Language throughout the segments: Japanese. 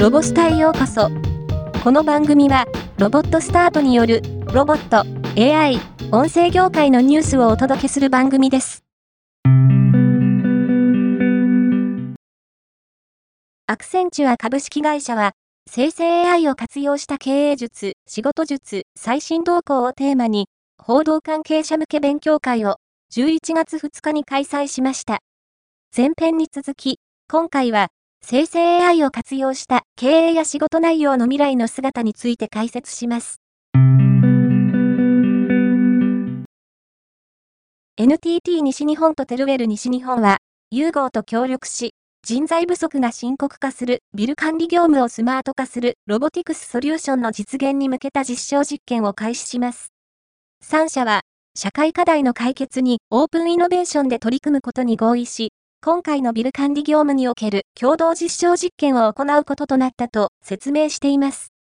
ロボスタへようこそ。この番組は、ロボットスタートによる、ロボット、AI、音声業界のニュースをお届けする番組です。アクセンチュア株式会社は、生成 AI を活用した経営術、仕事術、最新動向をテーマに、報道関係者向け勉強会を11月2日に開催しました。前編に続き、今回は生成 AI を活用した経営や仕事内容の未来の姿について解説します。NTT 西日本とテルウェル西日本は、融合と協力し、人材不足が深刻化するビル管理業務をスマート化するロボティクスソリューションの実現に向けた実証実験を開始します。3社は、社会課題の解決にオープンイノベーションで取り組むことに合意し、今回のビル管理業務における共同実証実験を行うこととなったと説明しています。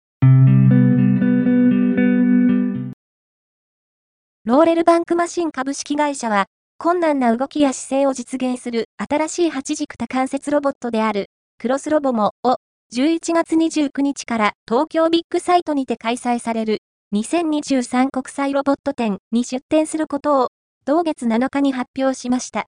ローレルバンクマシン株式会社は、困難な動きや姿勢を実現する新しい8軸多関節ロボットであるクロスロボモを11月29日から東京ビッグサイトにて開催される2023国際ロボット展に出展することを同月7日に発表しました。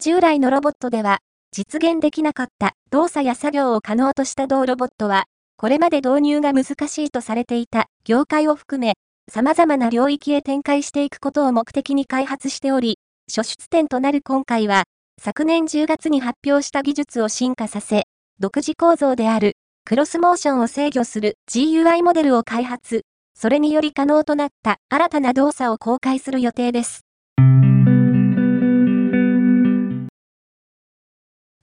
従来のロボットでは、実現できなかった動作や作業を可能とした同ロボットは、これまで導入が難しいとされていた業界を含め、様々な領域へ展開していくことを目的に開発しており、初出展となる今回は、昨年10月に発表した技術を進化させ、独自構造であるクロスモーションを制御する GUI モデルを開発、それにより可能となった新たな動作を公開する予定です。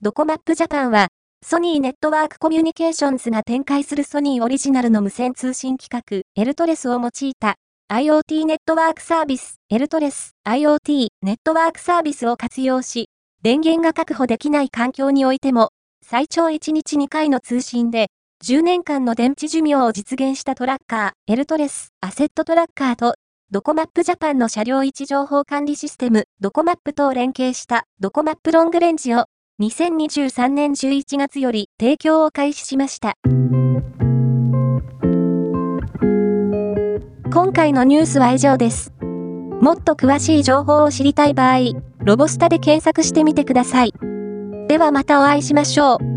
ドコマップジャパンは、ソニーネットワークコミュニケーションズが展開するソニーオリジナルの無線通信規格、エルトレスを用いた IoT ネットワークサービス、エルトレス IoT ネットワークサービスを活用し、電源が確保できない環境においても、最長1日2回の通信で、10年間の電池寿命を実現したトラッカー、エルトレスアセットトラッカーと、ドコマップジャパンの車両位置情報管理システム、ドコマップと連携したドコマップロングレンジを2023年11月より提供を開始しました。今回のニュースは以上です。もっと詳しい情報を知りたい場合、ロボスタで検索してみてください。ではまたお会いしましょう。